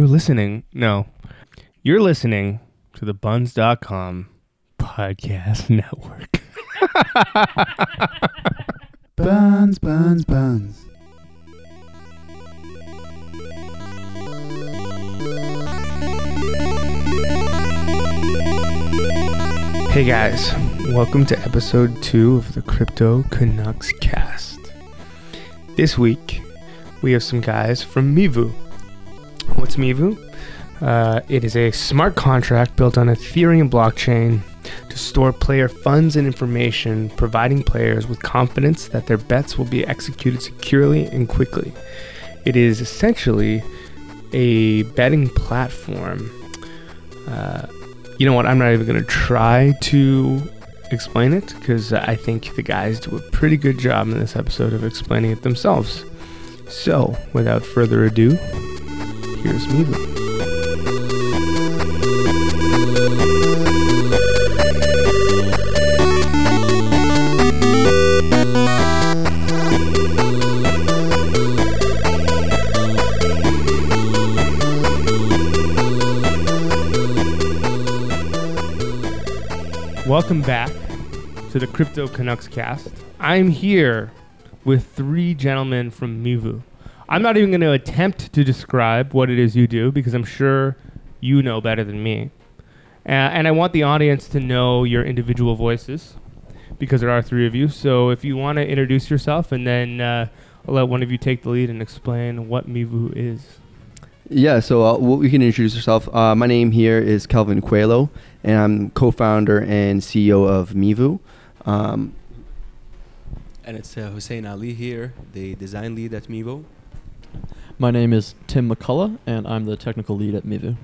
You're listening. No. You're listening to the bunz.com podcast network. Bunz, bunz, bunz. Hey guys, welcome to episode two of the Crypto Canucks cast. This week, we have some guys from meVu. What's meVu? Uh, it is a smart contract built on Ethereum blockchain to store player funds and information, providing players with confidence that their bets will be executed securely and quickly. It is essentially a betting platform. Uh, you know what? I'm not even going to try to explain it because I think the guys do a pretty good job in this episode of explaining it themselves. So, without further ado, here's. Welcome back to the Crypto Canucks cast. I'm here with three gentlemen from meVu. I'm not even going to attempt to describe what it is you do because I'm sure you know better than me. Uh, and I want the audience to know your individual voices because there are three of you. So if you want to introduce yourself and then uh, I'll let one of you take the lead and explain what meVu is. Yeah, so uh, well, you can introduce yourself. Uh, my name here is Kelvin Coelho, and I'm co-founder and CEO of meVu. Um, And it's uh, Hussein Ali here, the design lead at meVu. My name is Tim McCullough, and I'm the technical lead at meVu.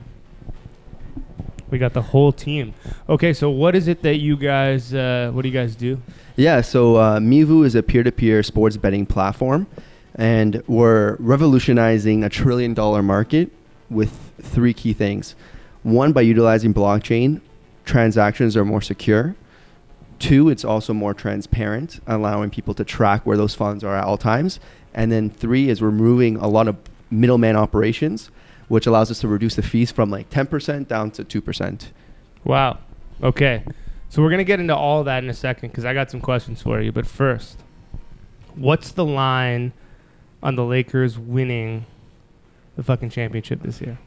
We got the whole team. Okay, so what is it that you guys, uh, what do you guys do? yeah, so uh, meVu is a peer-to-peer sports betting platform, and we're revolutionizing a trillion-dollar market with three key things. One, by utilizing blockchain, transactions are more secure. Two, it's also more transparent, allowing people to track where those funds are at all times. And then three is removing a lot of middleman operations, which allows us to reduce the fees from like 10% down to 2%. Wow. Okay. So we're going to get into all that in a second because I got some questions for you. But first, what's the line on the Lakers winning the fucking championship this year?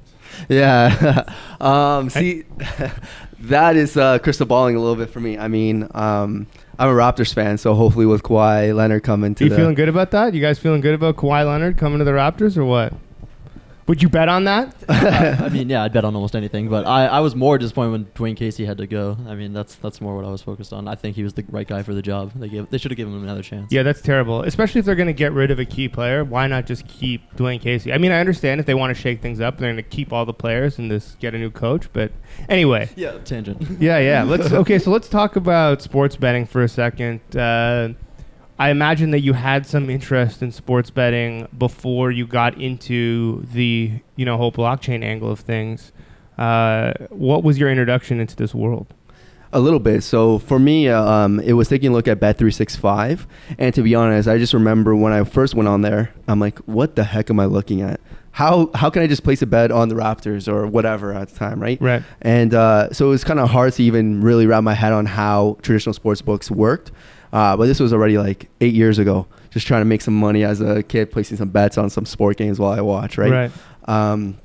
Yeah. um, see, that is uh, crystal balling a little bit for me. I mean, um, I'm a Raptors fan, so hopefully with Kawhi Leonard coming to you the feeling good about that? You guys feeling good about Kawhi Leonard coming to the Raptors or what? Would you bet on that? I mean, yeah, I'd bet on almost anything, but I, I was more disappointed when Dwane Casey had to go. I mean, that's that's more what I was focused on. I think he was the right guy for the job. They gave they should have given him another chance. Yeah, that's terrible. Especially if they're going to get rid of a key player. Why not just keep Dwane Casey? I mean, I understand if they want to shake things up, they're going to keep all the players and just get a new coach. But anyway, Yeah, tangent. yeah, yeah. Let's okay. So let's talk about sports betting for a second. Uh, I imagine that you had some interest in sports betting before you got into the you know whole blockchain angle of things. Uh, what was your introduction into this world? A little bit. So for me, uh, um, it was taking a look at Bet365. And to be honest, I just remember when I first went on there, I'm like, what the heck am I looking at? How, how can I just place a bet on the Raptors or whatever at the time, right? Right. And uh, so it was kind of hard to even really wrap my head on how traditional sports books worked. Uh, but this was already like eight years ago, just trying to make some money as a kid, placing some bets on some sport games while I watch, right? Right. Um,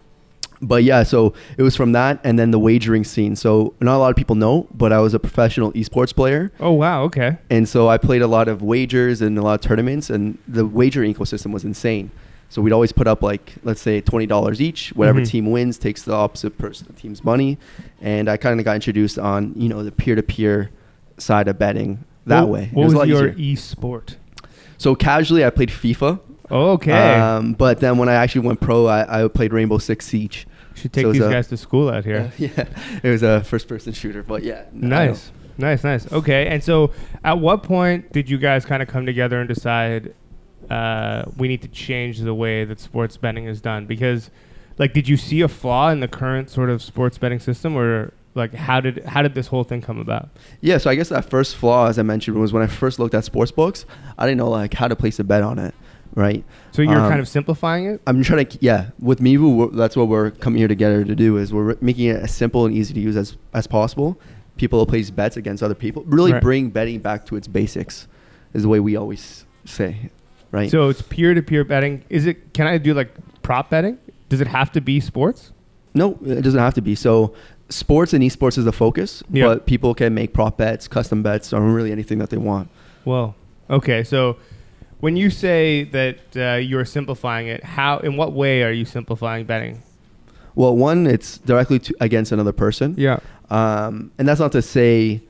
but yeah, so it was from that and then the wagering scene. So not a lot of people know, but I was a professional esports player. Oh wow. Okay. And so I played a lot of wagers and a lot of tournaments, and the wagering ecosystem was insane. So we'd always put up like, let's say, twenty dollars each. Whatever Mhm. team wins takes the opposite person team's money, and I kind of got introduced on you know the peer-to-peer side of betting that What- way. What it was, was, your e-sport? So casually, I played FIFA. Oh, okay. Um, but then when I actually went pro, I, I played Rainbow Six Siege. You Should take so these a- guys to school out here. Uh, yeah, it was a first-person shooter. But yeah, Nice. Nice, nice. Okay, and so at what point did you guys kind of come together and decide uh, we need to change the way that sports betting is done? Because, like, did you see a flaw in the current sort of sports betting system, or like how did how did this whole thing come about? Yeah, so I guess that first flaw, as I mentioned, was when I first looked at sports books, I didn't know like how to place a bet on it. right? So you're Um, kind of simplifying it. I'm trying to, yeah, with meVu, that's what we're coming here together to do is we're making it as simple and easy to use as, as possible. People will place bets against other people. Really Right. bring betting back to its basics is the way we always say, right? So it's peer-to-peer betting. Is it? Can I do like prop betting? Does it have to be sports? no, it doesn't have to be. So sports and esports is the focus, Yeah. but people can make prop bets, custom bets on really anything that they want. Well, okay. So when you say that uh, you're simplifying it, how? In what way are you simplifying betting? Well, one, it's directly to, against another person. Yeah. Um, and that's not to say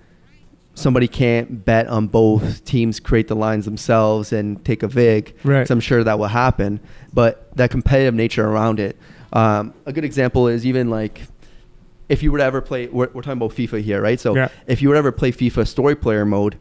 somebody can't bet on both teams create the lines themselves and take a vig. Right. 'cause I'm sure that will happen. But that competitive nature around it. Um, a good example is even like if you were to ever play, we're, we're talking about FIFA here, right? So Yeah. if you were to ever play FIFA story player mode,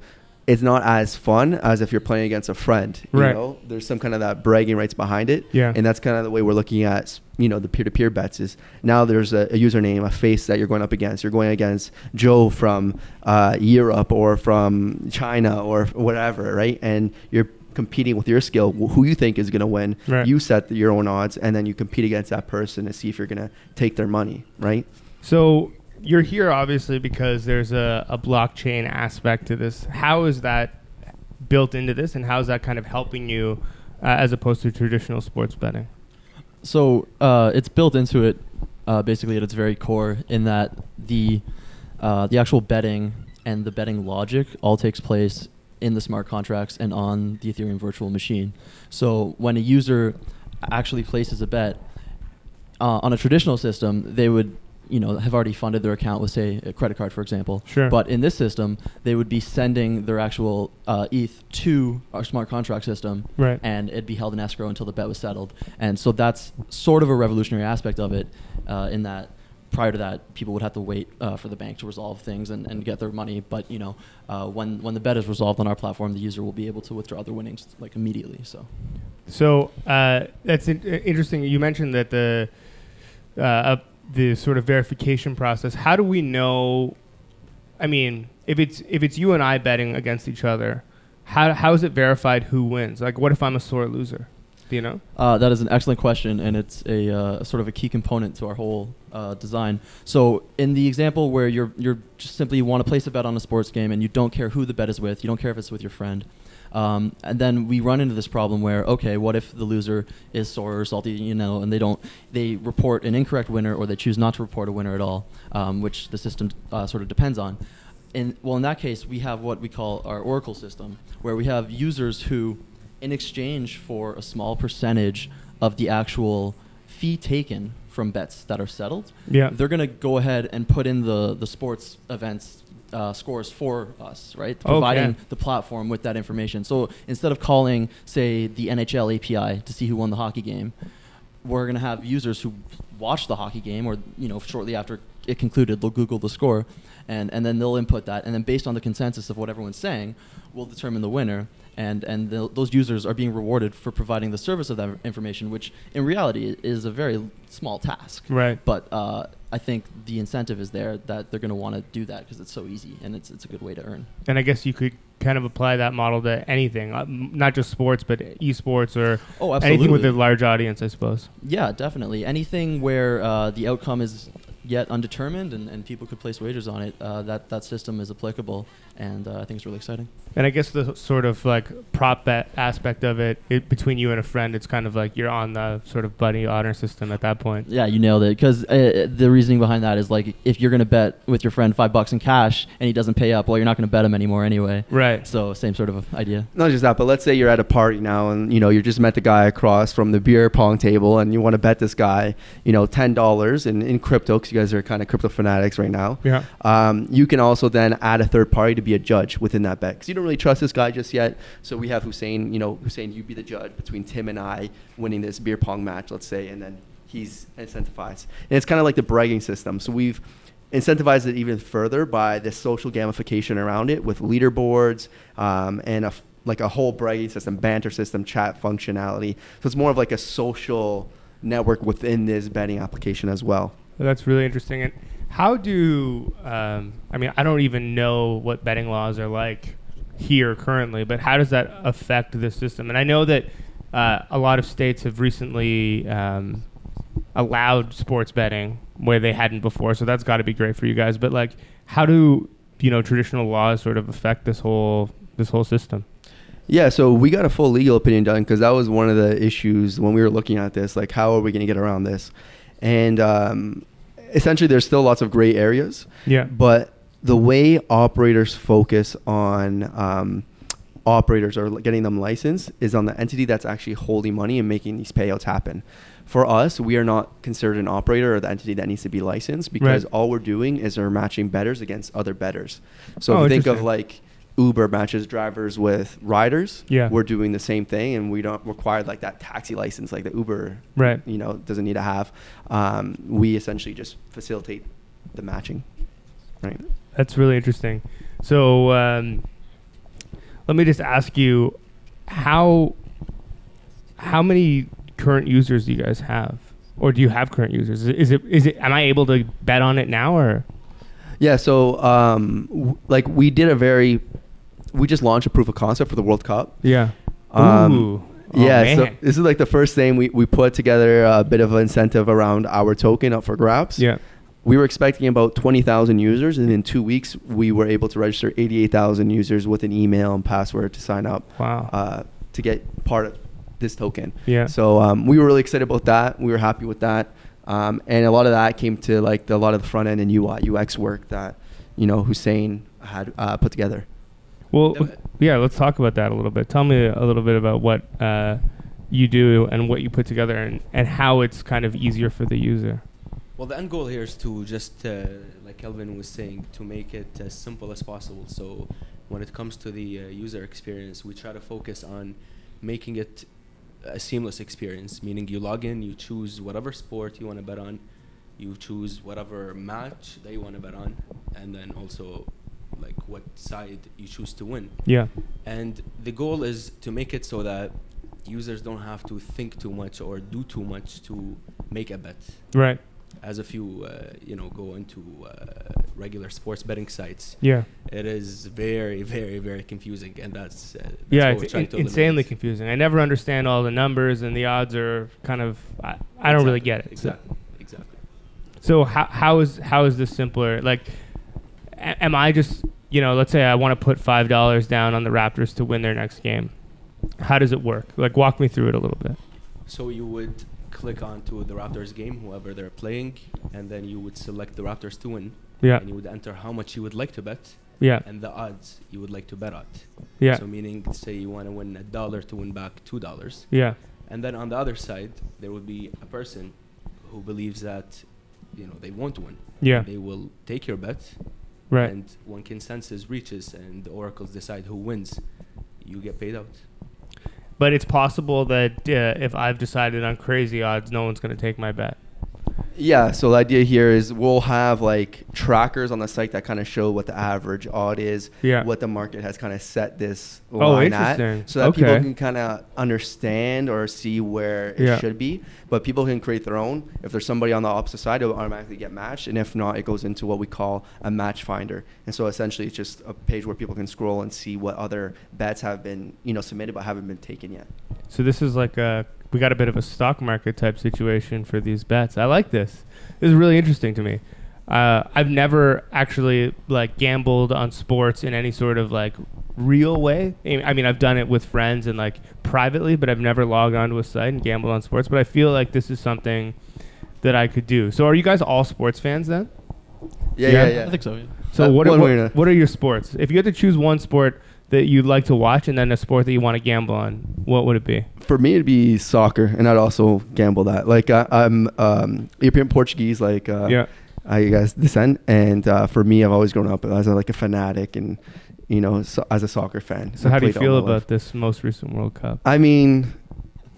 it's not as fun as if you're playing against a friend. You Right. know, there's some kind of that bragging rights behind it. Yeah. And that's kind of the way we're looking at, you know, the peer-to-peer bets is now there's a, a username, a face that you're going up against. You're going against Joe from uh, Europe or from China or whatever, right? And you're competing with your skill, who you think is going to win. Right. You set your own odds, and then you compete against that person to see if you're going to take their money, right? So you're here obviously because there's a, a blockchain aspect to this. How is that built into this, and how is that kind of helping you uh, as opposed to traditional sports betting? So uh, it's built into it, uh, basically at its very core, in that the uh, the actual betting and the betting logic all takes place in the smart contracts and on the Ethereum virtual machine. So when a user actually places a bet uh, on a traditional system, they would you know have already funded their account with say a credit card for example Sure. but in this system they would be sending their actual uh, eth to our smart contract system Right. and it'd be held in escrow until the bet was settled. And so that's sort of a revolutionary aspect of it, uh, in that prior to that, people would have to wait uh, for the bank to resolve things and, and get their money. But you know, uh, when when the bet is resolved on our platform, the user will be able to withdraw their winnings like immediately. So So uh, that's in- uh, interesting. You mentioned that the uh, uh, the sort of verification process. How do we know? I mean, if it's if it's you and I betting against each other, how how is it verified who wins? Like, what if I'm a sore loser? Do you know? Uh, that is an excellent question, and it's a uh, sort of a key component to our whole uh, design. So, in the example where you're you're just simply want to place a bet on a sports game, and you don't care who the bet is with, you don't care if it's with your friend, um, and then we run into this problem where okay, what if the loser is sore or salty, you know, and they don't they report an incorrect winner or they choose not to report a winner at all, um, which the system uh, sort of depends on. In, well, in that case, we have what we call our Oracle system, where we have users who, in exchange for a small percentage of the actual fee taken from bets that are settled, Yeah. they're going to go ahead and put in the, the sports events uh, scores for us, right? Okay. Providing the platform with that information. So instead of calling, say, the NHL API to see who won the hockey game, we're going to have users who watch the hockey game or you know shortly after it concluded they'll google the score and, and then they'll input that and then based on the consensus of what everyone's saying we'll determine the winner and and the, those users are being rewarded for providing the service of that information which in reality is a very small task Right. but uh, I think the incentive is there that they're going to want to do that because it's so easy and it's, it's a good way to earn. And I guess you could kind of apply that model to anything, uh, m- not just sports, but esports or Oh, anything with a large audience, I suppose. Yeah, definitely. Anything where uh, the outcome is yet undetermined and, and people could place wagers on it, uh, that, that system is applicable, and uh, I think it's really exciting. And I guess the sort of like prop bet aspect of it, it between you and a friend, it's kind of like you're on the sort of buddy honor system at that point. Yeah, you nailed it. Because uh, the reasoning behind that is like if you're going to bet with your friend five bucks in cash and he doesn't pay up, well, you're not going to bet him anymore anyway. Right. So, same sort of idea. Not just that, but let's say you're at a party now, and you know you just met the guy across from the beer pong table, and you want to bet this guy, you know, ten dollars in, in crypto, because you guys are kind of crypto fanatics right now. Yeah. Um, you can also then add a third party to be a judge within that bet, because you don't really trust this guy just yet. So we have Hussein, you know, Hussein, you be the judge between Tim and I winning this beer pong match, let's say, and then he's incentivized. And it's kind of like the bragging system. So we've incentivized it even further by this social gamification around it with leaderboards um, and a like a whole bragging system, banter system, chat functionality. So it's more of like a social network within this betting application as well. That's really interesting. And how do um, I mean? I don't even know what betting laws are like here currently, but how does that affect the system? And I know that uh, a lot of states have recently um, allowed sports betting where they hadn't before. So that's got to be great for you guys. But like, how do you know traditional laws sort of affect this whole this whole system? Yeah, so we got a full legal opinion done because that was one of the issues when we were looking at this. Like, how are we going to get around this? And um, essentially, there's still lots of gray areas. Yeah. But the way operators focus on um, operators or getting them licensed is on the entity that's actually holding money and making these payouts happen. For us, we are not considered an operator or the entity that needs to be licensed because Right. all we're doing is we're matching betters against other betters. So Oh, if you think of like Uber matches drivers with riders, Yeah. we're doing the same thing, and we don't require like that taxi license like the Uber, Right. You know, doesn't need to have. Um, we essentially just facilitate the matching, right? That's really interesting. So um, let me just ask you how how many current users do you guys have, or do you have current users? Is it is it? Am I able to bet on it now, or Yeah, so um, w- like we did a very, we just launched a proof of concept for the World Cup. yeah? Um, Ooh. Oh, yeah, so this is like the first thing we, we put together a bit of an incentive around our token up for grabs. yeah. We were expecting about 20,000 users, and in two weeks, we were able to register 88,000 users with an email and password to sign up Wow. uh, to get part of this token. Yeah. So um, we were really excited about that. We were happy with that, um, and a lot of that came to like the, a lot of the front end and UI UX work that you know Hussein had uh, put together. Well, Yeah. Let's talk about that a little bit. Tell me a little bit about what uh, you do and what you put together, and, and how it's kind of easier for the user. Well, the end goal here is to just, uh, like Kelvin was saying, to make it as simple as possible. So, when it comes to the uh, user experience, we try to focus on making it a seamless experience. Meaning, you log in, you choose whatever sport you want to bet on, you choose whatever match that you want to bet on, and then also like what side you choose to win. Yeah. And the goal is to make it so that users don't have to think too much or do too much to make a bet Right. as if you uh, you know go into uh, regular sports betting sites Yeah. it is very very very confusing and that's, uh, that's yeah, what we're it's trying in- to insanely confusing. I never understand all the numbers and the odds are kind of. I, I don't really get it. So- exactly exactly So how how is how is this simpler? Like, am I just you know, let's say I want to put five dollars down on the Raptors to win their next game. How does it work? Like, walk me through it a little bit. so you would click onto the raptors game whoever they're playing and then you would select the raptors to win Yeah, and you would enter how much you would like to bet yeah, and the odds you would like to bet at yeah, so meaning say you want to win a dollar to win back two dollars yeah, And then on the other side, there would be a person who believes that, you know, they won't win. yeah. They will take your bet, Right. and when consensus reaches and the oracles decide who wins, you get paid out. But it's possible that uh, if I've decided on crazy odds, no one's going to take my bet. Yeah, so the idea here is we'll have like trackers on the site that kind of show what the average odd is, Yeah. what the market has kind of set this Oh, line at, so that people can kind of understand or see where it Yeah. should be. But people can create their own. If there's somebody on the opposite side, it'll automatically get matched, and if not, it goes into what we call a match finder. And so essentially, it's just a page where people can scroll and see what other bets have been, you know, submitted but haven't been taken yet. So this is like a we got a bit of a stock market type situation for these bets. I like this. This is really interesting to me. Uh, I've never actually like gambled on sports in any sort of like real way. I mean- I mean, I've done it with friends and like privately, but I've never logged onto a site and gambled on sports. But I feel like this is something that I could do. So are you guys all sports fans then? Yeah, Yeah. yeah, yeah. I think so. Yeah. So Uh, what, are, what, what are your sports? If you had to choose one sport that you'd like to watch and then a sport that you want to gamble on, what would it be? for me it'd be soccer and i'd also gamble that like I, i'm um european portuguese like uh yeah. i guess descent and uh for me i've always grown up as a, like a fanatic and you know so, as a soccer fan So I how do you feel my life. about this most recent World Cup? i mean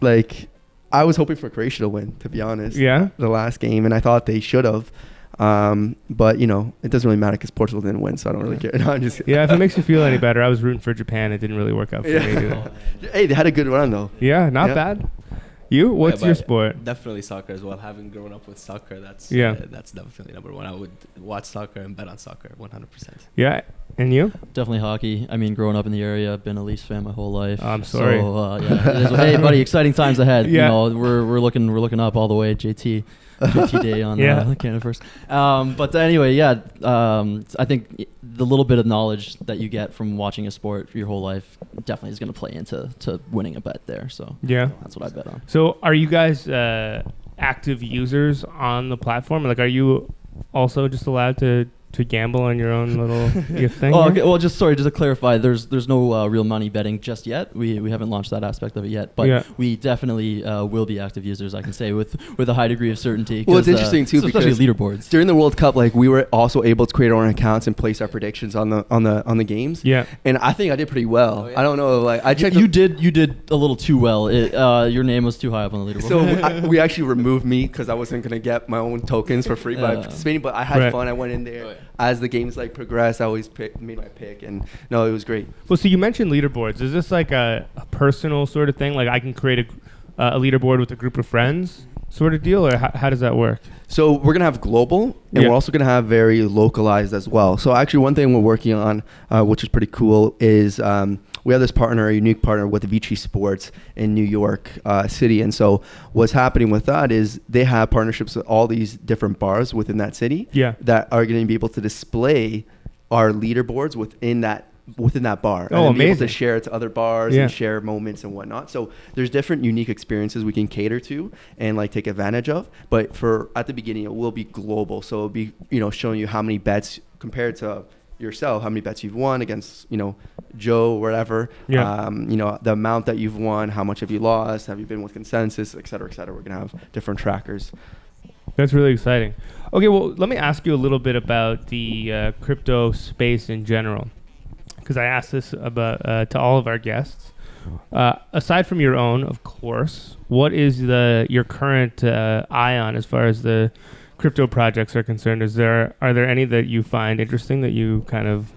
like i was hoping for croatia to win to be honest Yeah. the last game and i thought they should have um but you know it doesn't really matter because portugal didn't win so i don't really care no, i'm just Yeah, if it makes you feel any better, I was rooting for Japan. It didn't really work out for Yeah. me. Did it? hey they had a good run though Yeah, not Yeah. bad. You? What's Yeah, your sport? Definitely soccer as well. Having grown up with soccer, that's Yeah. uh, that's definitely number one. I would watch soccer and bet on soccer, 100%. Yeah. And you? Definitely hockey. I mean, growing up in the area, I've been a Leafs fan my whole life. I'm sorry. So, uh, yeah, it is- hey, buddy, exciting times ahead. Yeah. You know, we're, we're looking we're looking up all the way. JT, JT Day on Yeah. uh, Canada first. Um, but anyway, yeah, um, I think the little bit of knowledge that you get from watching a sport for your whole life definitely is going to play into to winning a bet there. So Yeah. that's what I bet on. So, are you guys uh, active users on the platform? Like, are you also just allowed to to gamble on your own little your thing? Oh, okay. Well, just sorry, just to clarify, there's there's no uh, real money betting just yet. We we haven't launched that aspect of it yet, but Yeah. we definitely uh, will be active users. I can say with with a high degree of certainty. Well, it's 'cause, uh, interesting, too, so especially because leaderboards. During the World Cup, like we were also able to create our own accounts and place our predictions on the on the on the games. Yeah. And I think I did pretty well. Oh, yeah. I don't know, like I You, checked. you the- did you did a little too well. It, uh, your name was too high up on the leaderboard. So I, we actually removed me because I wasn't gonna get my own tokens for free by Yeah. participating. But I had Right. fun. I went in there Oh, yeah. As the games like progress, I always pick, made my pick, and no, it was great. Well, so you mentioned leaderboards. Is this like a, a personal sort of thing? Like, I can create a, uh, a leaderboard with a group of friends, sort of deal, or how, how does that work? So we're gonna have global, and Yeah. we're also gonna have very localized as well. So actually, one thing we're working on, uh, which is pretty cool, is um, we have this partner, a unique partner with Vici Sports in New York uh, City. And so what's happening with that is they have partnerships with all these different bars within that city Yeah. that are going to be able to display our leaderboards within that within that bar. Oh, and be able amazing. to share it to other bars Yeah. and share moments and whatnot. So there's different unique experiences we can cater to and like take advantage of. But for at the beginning, it will be global. So it'll be you know showing you how many bets compared to yourself, how many bets you've won against you know Joe whatever. Yeah. Um, you know the amount that you've won, how much have you lost, have you been with consensus, et cetera, et cetera. We're gonna have different trackers. That's really exciting. Okay, well, let me ask you a little bit about the uh, crypto space in general, because I asked this about uh, to all of our guests. Uh, aside from your own, of course, what is the your current uh, eye on as far as the crypto projects are concerned? Is there are there any that you find interesting that you kind of,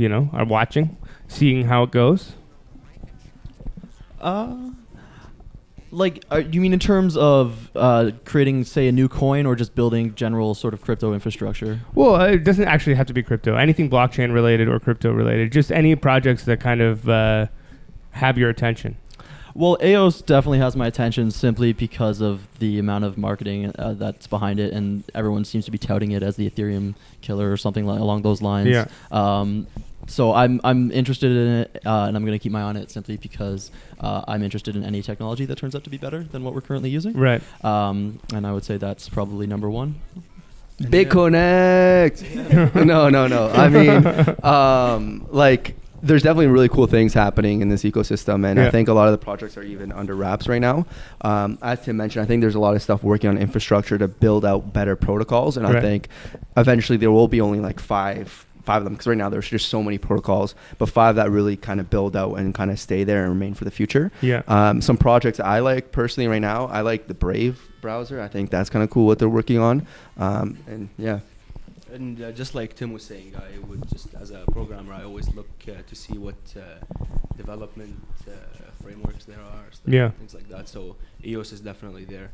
you know, are watching, seeing how it goes? Uh, like, uh, you mean in terms of uh, creating, say, a new coin, or just building general sort of crypto infrastructure? Well, uh, it doesn't actually have to be crypto. Anything blockchain related or crypto related. Just any projects that kind of uh, have your attention. Well, EOS definitely has my attention simply because of the amount of marketing uh, that's behind it, and everyone seems to be touting it as the Ethereum killer or something li- along those lines. Yeah. Um, so I'm I'm interested in it, uh, and I'm going to keep my eye on it simply because uh, I'm interested in any technology that turns out to be better than what we're currently using. Right. Um, and I would say that's probably number one. And Big yeah. Connect. no, no, no. I mean, um, like, there's definitely really cool things happening in this ecosystem, and Yeah. I think a lot of the projects are even under wraps right now. Um, as Tim mentioned, I think there's a lot of stuff working on infrastructure to build out better protocols, and Right. I think eventually there will be only like five. Five of them, because right now there's just so many protocols, but five that really kind of build out and kind of stay there and remain for the future. Yeah. Um, some projects I like personally right now, I like the Brave browser. I think that's kind of cool what they're working on. Um, and yeah, And uh, just like Tim was saying, I would just, as a programmer, I always look uh, to see what uh, development uh, frameworks there are, stuff, Yeah. things like that. So EOS is definitely there.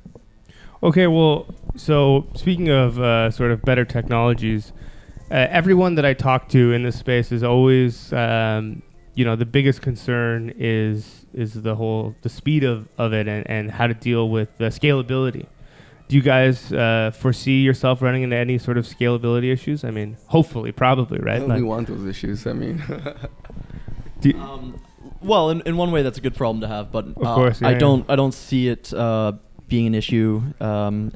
Okay. Well, so speaking of uh, sort of better technologies, uh, everyone that I talk to in this space is always, um, you know, the biggest concern is is the whole the speed of, of it and, and how to deal with the scalability. Do you guys uh, foresee yourself running into any sort of scalability issues? I mean, hopefully, probably, right? we Like, want those issues. I mean, do you- Um, well, in, in one way, that's a good problem to have, but Of uh, course, yeah, I yeah. don't I don't see it uh, being an issue. Um,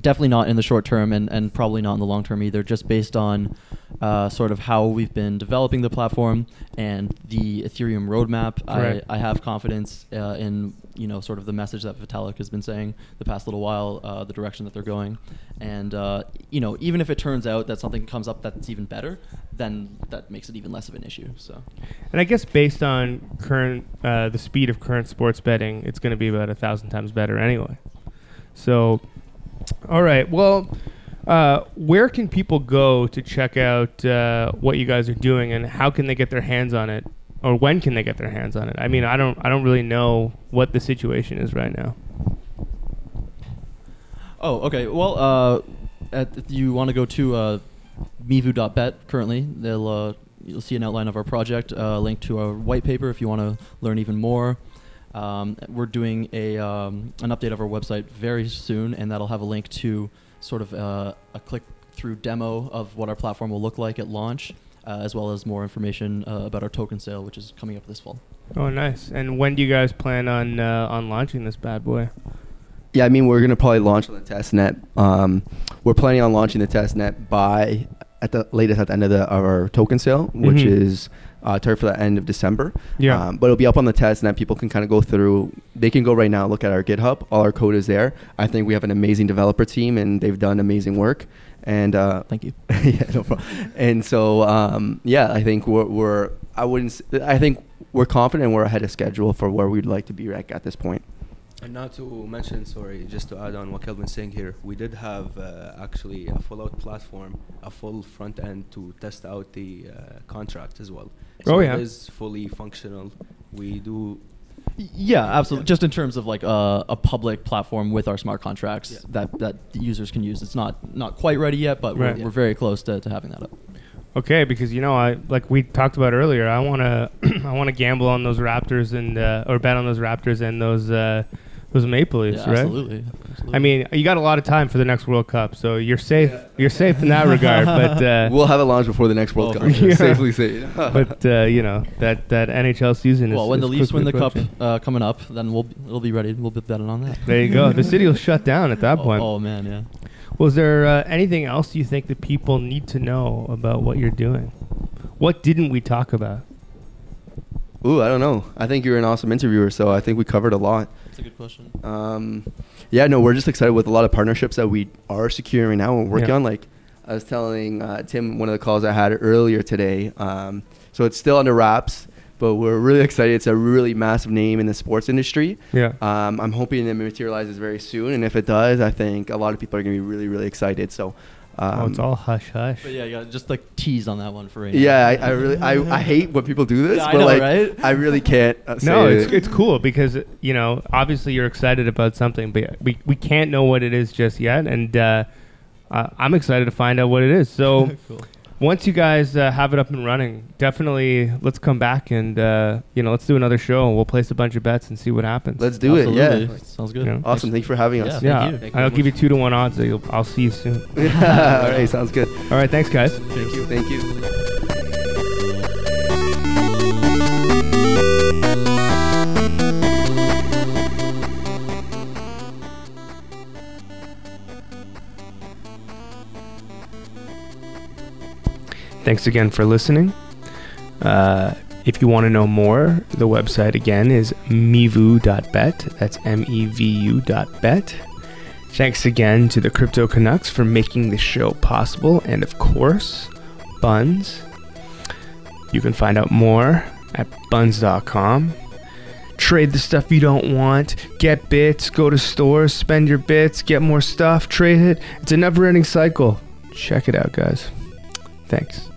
definitely not in the short term, and, and probably not in the long term either. Just based on uh, sort of how we've been developing the platform and the Ethereum roadmap, Right. I, I have confidence uh, in you know sort of the message that Vitalik has been saying the past little while, uh, the direction that they're going, and uh, you know even if it turns out that something comes up that's even better, then that makes it even less of an issue. So. And I guess based on current uh, the speed of current sports betting, it's going to be about a thousand times better anyway. So, all right. Well, uh, where can people go to check out uh, what you guys are doing, and how can they get their hands on it, or when can they get their hands on it? I mean, I don't, I don't really know what the situation is right now. Oh, okay. Well, uh, at, if you want to go to uh, mevu.bet currently, they'll uh, you'll see an outline of our project, a link to our white paper if you want to learn even more. Um, we're doing a um, an update of our website very soon, and that'll have a link to sort of uh, a click through demo of what our platform will look like at launch, uh, as well as more information uh, about our token sale, which is coming up this fall. Oh, nice. And when do you guys plan on uh, on launching this bad boy? Yeah, I mean we're gonna probably launch on the test net. Um, we're planning on launching the test net by at the latest at the end of, the, of our token sale, which Mhm. is uh, targeted for the end of December. Yeah. Um, but it'll be up on the test and then People can kind of go through. They can go right now look at our GitHub. All our code is there. I think we have an amazing developer team, and they've done amazing work. And uh, Thank you. yeah, no problem. And so, um, yeah, I think we're, we're, I wouldn't, s- I think we're confident we're ahead of schedule for where we'd like to be right at this point. And not to mention, sorry, just to add on what Kelvin's saying here, we did have uh, actually a full out platform, a full front end to test out the uh, contract as well. Oh, So yeah. It is fully functional. We do. Yeah, absolutely. Yeah. Just in terms of like a, a public platform with our smart contracts Yeah. that that the users can use. It's not not quite ready yet, but Right. we're, we're very close to, to having that up. Okay, because you know, I like we talked about earlier. I want to, I want to gamble on those Raptors and uh, or bet on those Raptors and those those Maple Leafs, Yeah, right? absolutely, absolutely. I mean, you got a lot of time for the next World Cup, so you're safe. You're safe in that regard. But uh, we'll have it launched before the next World Oh, Cup. for sure. Safely say. but uh, you know that that NHL season is. well, when is the Leafs win the cup uh, coming up, then we'll be, we'll be ready. We'll be betting on that. There you go. The city will shut down at that Oh, point. Oh, man, yeah. Was there uh, anything else you think that people need to know about what you're doing? What didn't we talk about? Ooh, I don't know. I think you're an awesome interviewer, so I think we covered a lot. That's a good question. Um, yeah, no, we're just excited with a lot of partnerships that we are securing right now and working Yeah. on. Like I was telling uh, Tim one of the calls I had earlier today. Um, so it's still under wraps, but we're really excited. It's a really massive name in the sports industry. Yeah. Um, I'm hoping it materializes very soon, and if it does, I think a lot of people are going to be really, really excited. So, um, oh, it's all hush hush. But yeah, yeah, just like tease on that one for right now. yeah, I, I really, I, I hate when people do this, Yeah, I but know, like, right? I really can't. Uh, say No, it's it. it's cool because you know obviously you're excited about something, but we we can't know what it is just yet, and uh, uh, I'm excited to find out what it is. So cool. Once you guys uh, have it up and running, definitely let's come back and uh, you know let's do another show. and We'll place a bunch of bets and see what happens. Let's do it. Yeah. Sounds good. Yeah. Awesome. Thanks for having us. Yeah. yeah, Thank you. I'll very give you two to one odds that you'll, I'll see you soon. All right. Sounds good. All right, thanks guys. Thank you. Thank you. Thanks again for listening. Uh, if you want to know more, the website again is mevu.bet. That's M E V U.bet. Thanks again to the Crypto Canucks for making the show possible, and of course, Bunz. You can find out more at bunz.com. Trade the stuff you don't want, get bits, go to stores, spend your bits, get more stuff, trade it. It's a never ending cycle. Check it out, guys. Thanks.